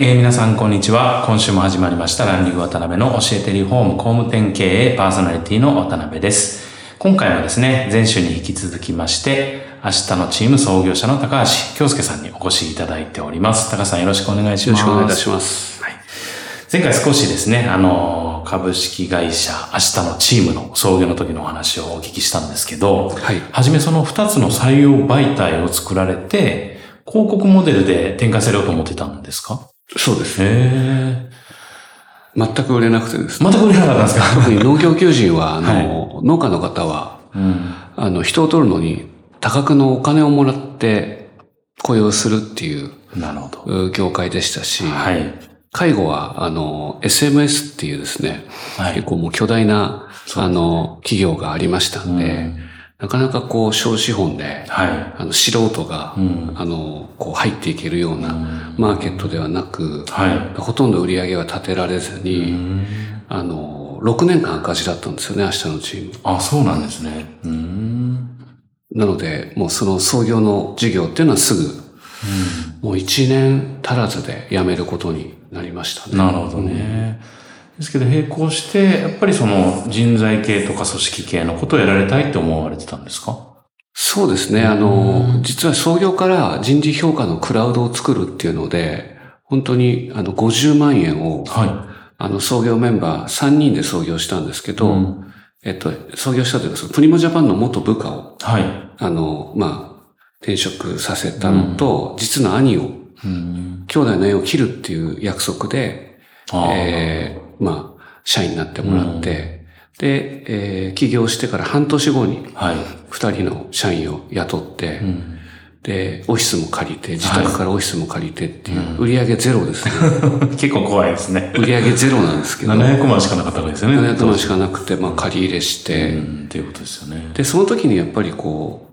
えー、皆さんこんにちは。今週も始まりましたランディング渡辺の教えてリフォーム工務店経営パーソナリティの渡辺です。今回はですね、前週に引き続きまして、明日のチーム創業者の高橋京介さんにお越しいただいております。高橋さんよろしくお願いします。よろしくお願いいたします。はい。前回少しですね、あの、株式会社明日のチームの創業の時のお話をお聞きしたんですけど、はい。はじめその2つの採用媒体を作られて、広告モデルで展開されようと思ってたんですか？そうです。へ全く売れなくてですね。全く売れなかったんですか？特に農業求人は、あの、はい、農家の方は、うん、あの、人を取るのに多額のお金をもらって雇用するっていう、なるほど。業界でしたし、はい。介護は、あの、SMS っていうですね、はい、結構もう巨大な、あの、企業がありましたんで、うんなかなかこう、小資本で、はい、あの、素人が、うん、あの、こう、入っていけるようなマーケットではなく、はい、ほとんど売り上げは立てられずに、あの、6年間赤字だったんですよね、明日のチーム。あ、そうなんですね。なので、もうその創業の事業っていうのはすぐ、うん、もう1年足らずで辞めることになりましたね。なるほどね。うんですけど並行して、やっぱりその人材系とか組織系のことをやられたいって思われてたんですか？そうですね。あの、実は創業から人事評価のクラウドを作るっていうので、本当にあの50万円を、はい、あの創業メンバー3人で創業したんですけど、うん、えっと、創業したというか、そのプリモジャパンの元部下を、はい、あの、まあ、転職させたのと、うん、実の兄を、うん、兄弟の縁を切るっていう約束で、えー、まあ、社員になってもらって、で、えー、起業してから半年後に、はい。二人の社員を雇って、うん、で、オフィスも借りて、自宅からオフィスも借りてっていう、売上ゼロですね。結構怖いですね。売上ゼロなんですけど。700万しかなかったわけですよね。700万しかなくて、まあ借り入れして、うん、っていうことですよね。で、その時にやっぱりこ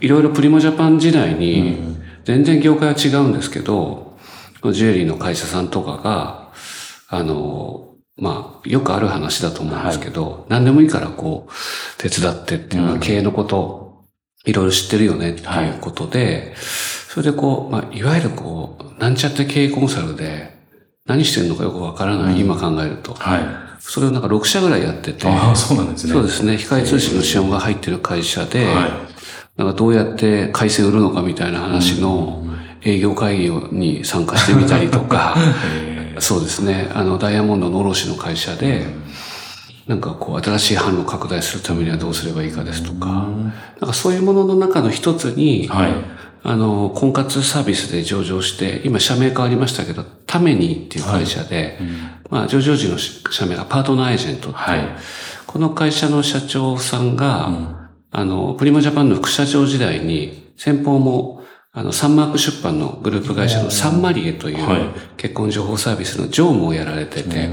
う、いろいろプリモジャパン時代に、全然業界は違うんですけど、ジュエリーの会社さんとかが、あの、まあ、よくある話だと思うんですけど、はい、何でもいいからこう、手伝ってっていうのは経営のことをいろいろ知ってるよねっていうことで、はい、それでこう、まあ、いわゆるこう、なんちゃって経営コンサルで、何してるのかよくわからない、うん、今考えると。はい。それをなんか6社ぐらいやってて。ああ、そうなんですね。そうですね。光通信の資本が入ってる会社で、はい、なんかどうやって回線売るのかみたいな話の営業会議に参加してみたりとか、そうですね。あの、ダイヤモンドの卸の会社で、なんかこう、新しい販路拡大するためにはどうすればいいかですとか、なんかそういうものの中の一つに、はい、あの、婚活サービスで上場して、今社名変わりましたけど、ためにっていう会社で、はいうん、まあ、上場時の社名がパートナーエージェントってこの会社の社長さんが、うん、あの、プリモジャパンの副社長時代に、先方もあの、サンマーク出版のグループ会社のサンマリエという結婚情報サービスの常務をやられてて、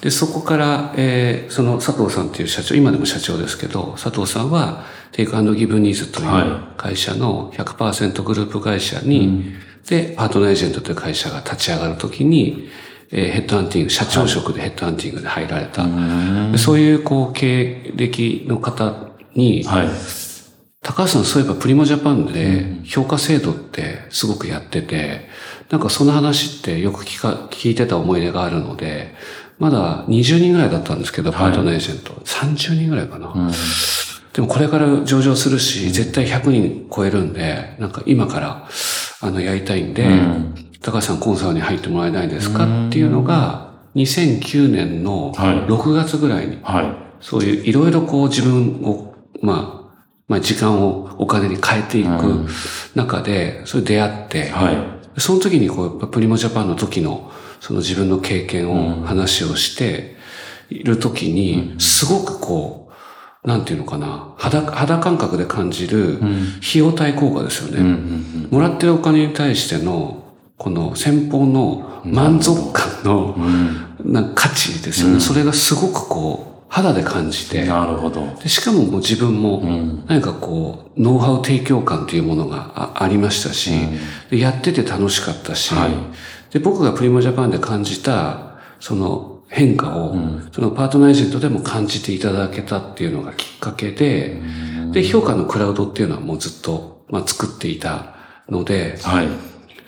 で、そこから、えー、その佐藤さんっていう社長、今でも社長ですけど、佐藤さんは、テイクギブニーズという会社の100%グループ会社に、で、パートナーエージェントという会社が立ち上がるときに、えーヘッドハンティング、社長職でヘッドハンティングで入られた。でそういう、こう、経歴の方に、はい。高橋さんそういえばプリモジャパンで評価制度ってすごくやってて、なんかその話ってよく聞か、聞いてた思い出があるので、まだ20人ぐらいだったんですけど、パートナーエージェント。30人ぐらいかな。でもこれから上場するし、絶対100人超えるんで、なんか今から、あの、やりたいんで、高橋さんコンサルに入ってもらえないですか？っていうのが、2009年のはい。6月ぐらいに、はい。そういういろいろこう自分を、まあ、まあ時間をお金に変えていく中で、それ出会って、はい。その時にこう、プリモジャパンの時の、その自分の経験を話をしている時に、すごくこう、なんていうのかな、肌、肌感覚で感じる費用対効果ですよね。もらってるお金に対しての、この先方の満足感の、なんか価値ですよね。それがすごくこう、肌で感じて、なるほど。でしかももう自分も、何かこう、ノウハウ提供感というものがあありましたし、でやってて楽しかったし、はい。で僕がプリモジャパンで感じた、その変化を、そのパートナーエージェントでも感じていただけたっていうのがきっかけで、で、評価のクラウドっていうのはもうずっと、まあ、作っていたので、はい。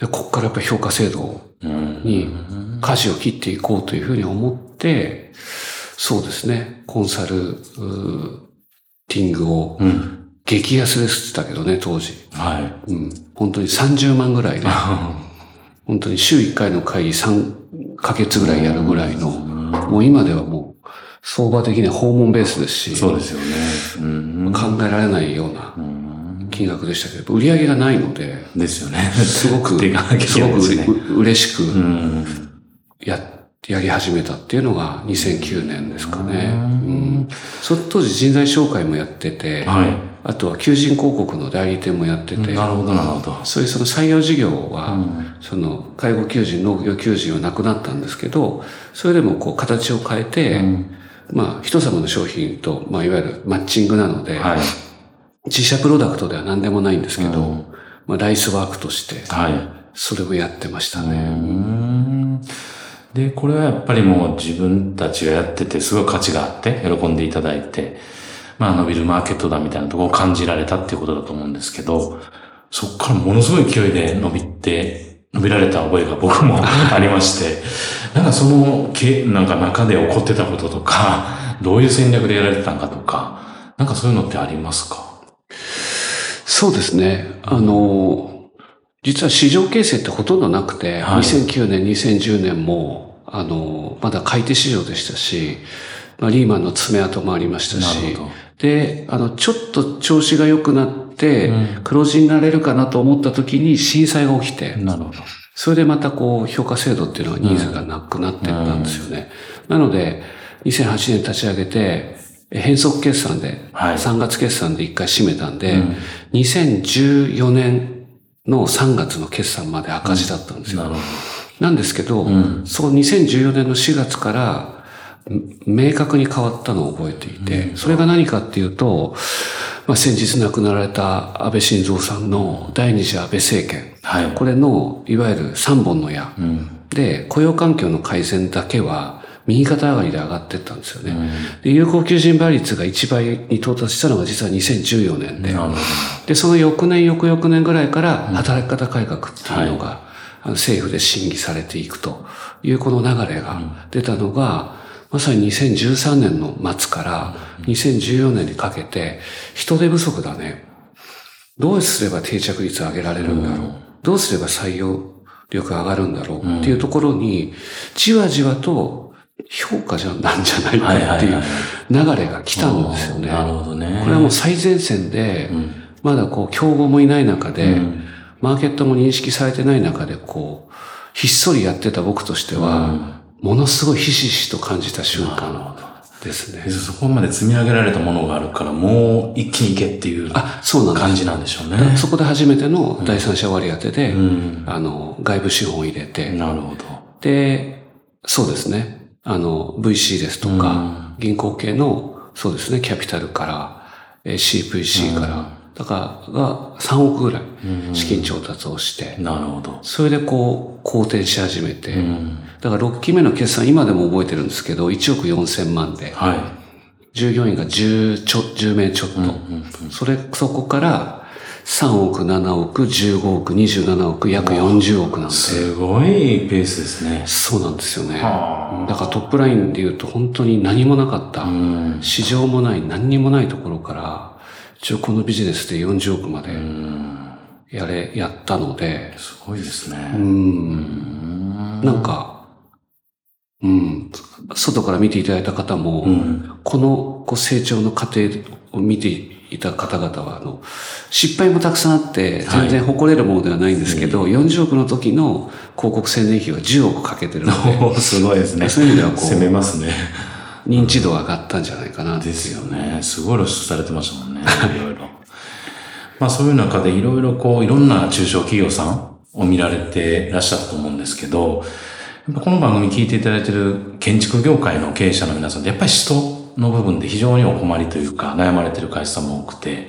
でここからやっぱり評価制度に舵を切っていこうというふうに思って、そうですね、コンサルティングをうん。激安ですって言ったけどね、当時。はい。うん。本当に30万ぐらいで、本当に週1回の会議3ヶ月ぐらいやるぐらいの、もう今ではもう相場的には訪問ベースですし、そうですよね。うん。考えられないような金額でしたけど、売り上げがないので、ですよね。すごく、すごく嬉しくうん。や、やり始めたっていうのが2009年ですかね。うん。そ当時人材紹介もやってて、はい。あとは求人広告の代理店もやってて、なるほど、なるほど。そういうその採用事業は、その介護求人、農業求人はなくなったんですけど、それでもこう形を変えて、まあ人様の商品と、まあいわゆるマッチングなので、はい。自社プロダクトでは何でもないんですけど、まあライスワークとして、はい。それをやってましたね。うんで、これはやっぱりもう自分たちがやっててすごい価値があって、喜んでいただいて、まあ伸びるマーケットだみたいなところを感じられたっていうことだと思うんですけど、そこからものすごい勢いで伸びて、伸びられた覚えが僕も ありまして、なんかその、けなんか中で起こってたこととか、どういう戦略でやられてたのかとか、なんかそういうのってありますか？そうですね。あの、実は市場形成ってほとんどなくて、はい。2009年、2010年も、あの、まだ買い手市場でしたし、まあ、リーマンの爪痕もありましたし。で、あの、ちょっと調子が良くなって、黒字になれるかなと思った時に震災が起きて、なるほど。それでまたこう、評価制度っていうのはニーズがなくなってったんですよね。なので、2008年立ち上げて、変則決算で、はい。3月決算で一回締めたんで、2014年の3月の決算まで赤字だったんですよ。なるほなんですけど、その2014年の4月から、ん明確に変わったのを覚えていて、それが何かっていうと、まあ、先日亡くなられた安倍晋三さんの第二次安倍政権。はいこれの、いわゆる三本の矢。で、雇用環境の改善だけは、右肩上がりで上がってったんですよね。で有効求人倍率が1倍に到達したのが実は2014年で。で、その翌年、翌々年ぐらいから、働き方改革っていうのが、あの政府で審議されていくというこの流れが出たのが、まさに2013年の末から2014年にかけて、人手不足だね。どうすれば定着率を上げられるんだろう？どうすれば採用力が上がるんだろう？っていうところに、じわじわと評価じゃなんじゃないかっていう流れが来たんですよね。なるほどね。これはもう最前線で、まだこう、競合もいない中で、マーケットも認識されてない中で、こう、ひっそりやってた僕としては、ものすごいひしひしと感じた瞬間ですね。そこまで積み上げられたものがあるから、もう一気にいけっていうあ、そうなんです。感じなんでしょうね。そこで初めての第三者割り当てで、あの、外部資本を入れて、なるほど。で、そうですね。あの、VC ですとか、銀行系の、そうですね、キャピタルから、えー CVC から、だから、が3億ぐらい資金調達をして、なるほど。それでこう、好転し始めて、うん。だから6期目の決算今でも覚えてるんですけど、1億4千万で、はい。従業員が10ちょ、10名ちょっと。それ、そこから3億、7億、15億、27億、約40億なんで。すごいペースですね。そうなんですよね。はだからトップラインで言うと本当に何もなかった。うん。市場もない、何にもないところから、一応このビジネスで40億までやれ、やったので、すごいですうね。ん、なんか、うん、外から見ていただいた方も、うん。このこう成長の過程を見ていた方々は、あの、失敗もたくさんあって、全然誇れるものではないんですけど、40億の時の広告宣伝費は10億かけてるので、すごいですね。そういう意味ではこう攻めますね。認知度が上がったんじゃないかな。ですよね。すごい露出されてましたもんね。いろいろ。まあそういう中でいろいろこう、いろんな中小企業さんを見られてらっしゃったと思うんですけど、この番組聞いていただいている建築業界の経営者の皆さんってやっぱり人の部分で非常にお困りというか悩まれている会社さんも多くて、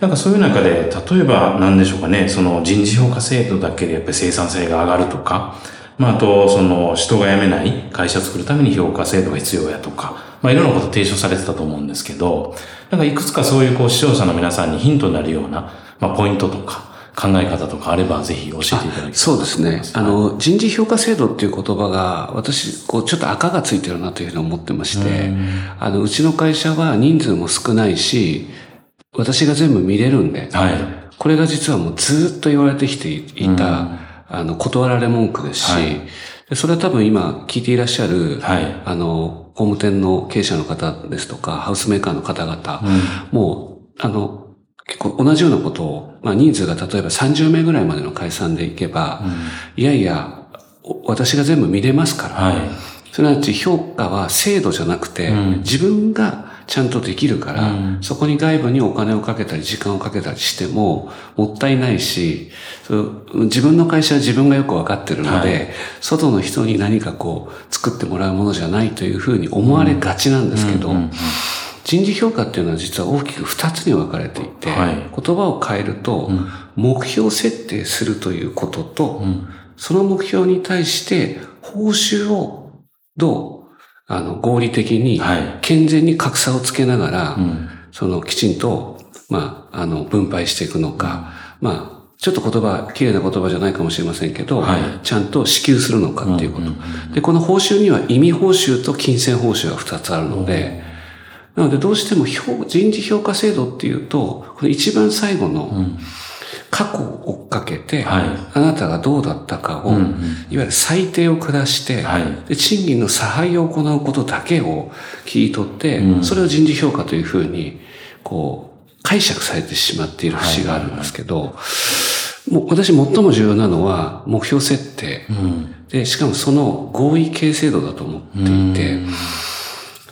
なんかそういう中で、例えば何でしょうかね、その人事評価制度だけでやっぱり生産性が上がるとか、まああと、その人が辞めない会社を作るために評価制度が必要やとか、まあいろんなこと提唱されてたと思うんですけど、なんかいくつかそういうこう視聴者の皆さんにヒントになるような、まあポイントとか考え方とかあればぜひ教えていただきたいとそうですね。あの、人事評価制度っていう言葉が、私、こう、ちょっと赤がついてるなというふうに思ってまして、あの、うちの会社は人数も少ないし、私が全部見れるんで、はい。これが実はもうずっと言われてきていた、あの、断られ文句ですし、はい。でそれは多分今聞いていらっしゃる、はい。あの、工務店の経営者の方ですとか、ハウスメーカーの方々、もう、あの、結構同じようなことを、まあ人数が例えば30名ぐらいまでの解散でいけば、いやいや、お私が全部見れますから、はい。すなわち評価は制度じゃなくて、うん。自分がちゃんとできるから、うん。そこに外部にお金をかけたり時間をかけたりしてももったいないし、自分の会社は自分がよくわかってるので、はい。外の人に何かこう作ってもらうものじゃないというふうに思われがちなんですけど、人事評価っていうのは実は大きく二つに分かれていて、はい。言葉を変えると、目標設定するということと、ん。その目標に対して報酬をどうあの合理的にはい。健全に格差をつけながら、ん。そのきちんと、まあ、あの分配していくのか、まあちょっと言葉、綺麗な言葉じゃないかもしれませんけど、はい。ちゃんと支給するのかっていうこと。で、この報酬には意味報酬と金銭報酬が二つあるので、なのでどうしても評人事評価制度っていうと、この一番最後の過去を追っかけて、はい。あなたがどうだったかを、うんうん。いわゆる最低を下して、はい。で賃金の差配を行うことだけを切り取って、うん。それを人事評価というふうに、こう、解釈されてしまっている節があるんですけど、もう私最も重要なのは目標設定。うん。で、しかもその合意形制度だと思っていて、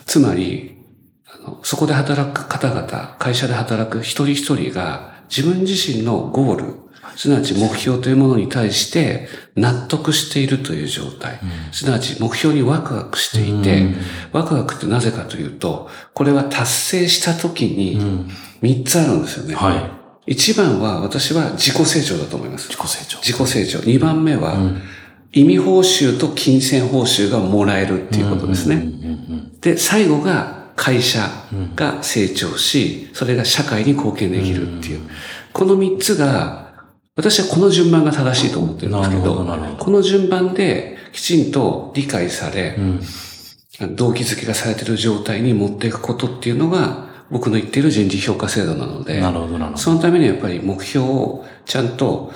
つまり、あのそこで働く方々、会社で働く一人一人が自分自身のゴール、すなわち目標というものに対して納得しているという状態。すなわち目標にワクワクしていて、ワクワクってなぜかというと、これは達成した時に3つあるんですよね。はい。一番は私は自己成長だと思います。自己成長。自己成長。二番目は、意味報酬と金銭報酬がもらえるっていうことですね。で、最後が会社が成長し、それが社会に貢献できるっていう。この三つが、私はこの順番が正しいと思ってるんですけどどこの順番できちんと理解され、動機づけがされている状態に持っていくことっていうのが、僕の言っている人事評価制度なので、そのためにやっぱり目標をちゃんと、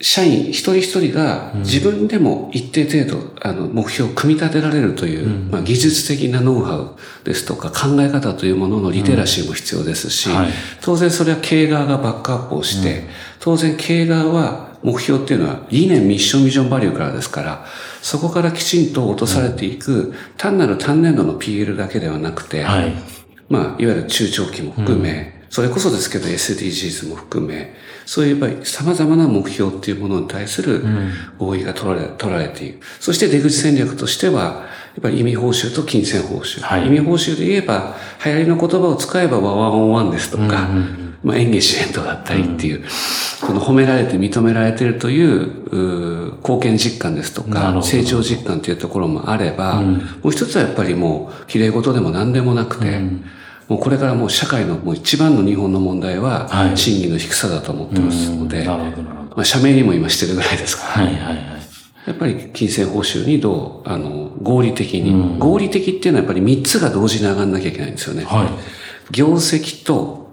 社員一人一人が自分でも一定程度、あの、目標を組み立てられるという、まあ、技術的なノウハウですとか考え方というもののリテラシーも必要ですし、はい。当然それは経営側がバックアップをして、当然経営側は目標っていうのは理念、ミッション、ビジョン、バリューからですから、そこからきちんと落とされていく、単なる単年度の PL だけではなくて、はい。まあ、いわゆる中長期も含め、それこそですけど SDGs も含め、そういうやっぱり様々な目標っていうものに対する合意が取られ取られている。そして出口戦略としては、やっぱり意味報酬と金銭報酬。はい。意味報酬で言えば、流行りの言葉を使えばワワンオンワンですとか、まあ、演技支援とだったりっていう、この褒められて認められてるというう貢献実感ですとか、成長実感というところもあれば、もう一つはやっぱりもう、綺麗事でも何でもなくて、もうこれからもう社会のもう一番の日本の問題は、賃金の低さだと思ってますので、まあ、社名にも今してるぐらいですから、はいはいはい。やっぱり金銭報酬にどう、あの、合理的に、うん、合理的っていうのはやっぱり3つが同時に上がんなきゃいけないんですよね。はい。業績と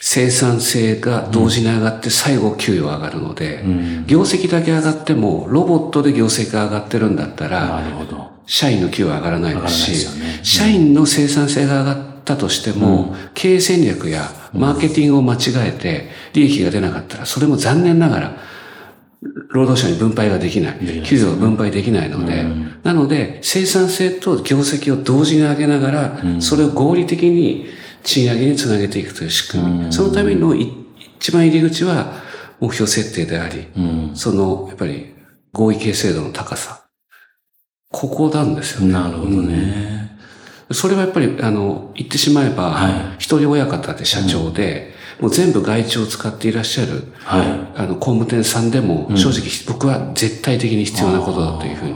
生産性が同時に上がって最後給与上がるので、うん、業績だけ上がっても、ロボットで業績が上がってるんだったら、なるほど。社員の給与上がらないですし、ね。うん、社員の生産性が上がったとしても、経営戦略やマーケティングを間違えて利益が出なかったら、それも残念ながら、労働者に分配ができない。給与が分配できないので、なので、生産性と業績を同時に上げながら、それを合理的に賃上げにつなげていくという仕組み。そのための一番入り口は目標設定であり、その、やっぱり合意形成度の高さ。ここなんですよね。なるほどね。それはやっぱり、あの、言ってしまえば、一人親方で社長で、もう全部外注を使っていらっしゃる、はい、あの、工務店さんでも、正直僕は絶対的に必要なことだというふうに。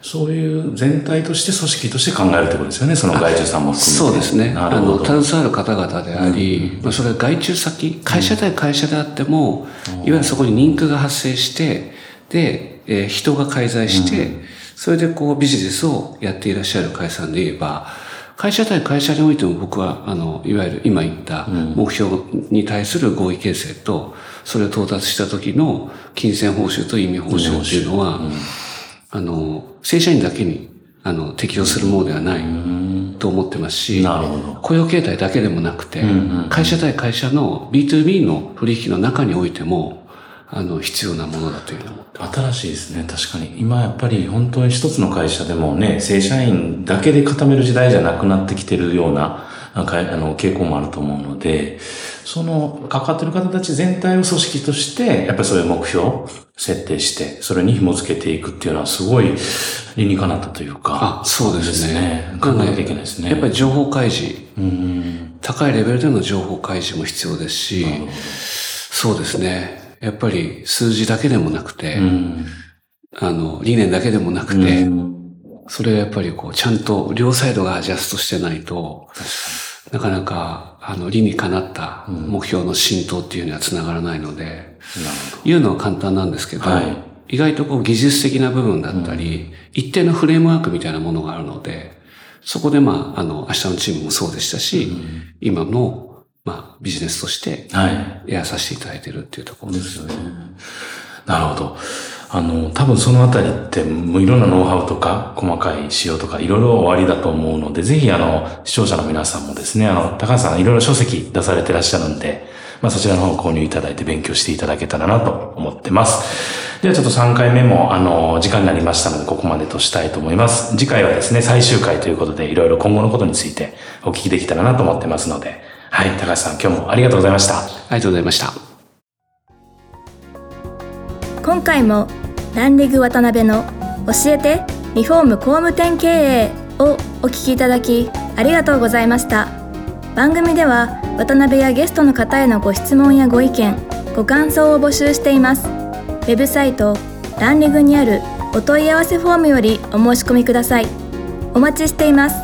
そういう全体として組織として考えるってことですよね、その外注さんも含めて。そうですね。あの、携わる方々であり、うん、まあ、それは外注先、会社対会社であっても、うん、いわゆるそこに人気が発生して、で、えー、人が介在して、うん、それでこうビジネスをやっていらっしゃる会社さんで言えば、会社対会社においても僕は、あの、いわゆる今言った目標に対する合意形成と、それを到達した時の金銭報酬と意味報酬っていうのは、あの、正社員だけに、あの、適用するものではないと思ってますし、雇用形態だけでもなくて、会社対会社の B2B の取引の中においても、あの、必要なものだというの新しいですね。確かに。今やっぱり本当に一つの会社でもね、正社員だけで固める時代じゃなくなってきてるような、なんか、あの、傾向もあると思うので、その、関わってる方たち全体を組織として、やっぱりそういう目標を設定して、それに紐付けていくっていうのはすごい理にかなったというか。あ、そうですね。考えなきゃいけないですね。やっぱり情報開示。高いレベルでの情報開示も必要ですし、そうですね。やっぱり数字だけでもなくて、うん、あの、理念だけでもなくて、うん、それはやっぱりこう、ちゃんと両サイドがアジャストしてないと、なかなか、あの、理にかなった目標の浸透っていうにはつながらないので、言うのは簡単なんですけど、はい、意外とこう技術的な部分だったり、一定のフレームワークみたいなものがあるので、そこでまあ、あの、明日のチームもそうでしたし、今のまあ、ビジネスとして、はい。やらさせていただいてるっていうところですよね。なるほど。あの、多分そのあたりって、もういろんなノウハウとか、細かい仕様とか、いろいろ終わりだと思うので、ぜひあの、視聴者の皆さんもですね、あの、高橋さんいろいろ書籍出されてらっしゃるんで、まあそちらの方購入いただいて勉強していただけたらなと思ってます。ではちょっと3回目も、あの、時間になりましたので、ここまでとしたいと思います。次回はですね、最終回ということで、いろいろ今後のことについてお聞きできたらなと思ってますので、はい、高橋さん、今日もありがとうございました。ありがとうございました。今回もランリグ渡辺の教えてリフォーム工務店経営をお聞きいただきありがとうございました。番組では渡辺やゲストの方へのご質問やご意見、ご感想を募集しています。ウェブサイトランリグにあるお問い合わせフォームよりお申し込みください。お待ちしています。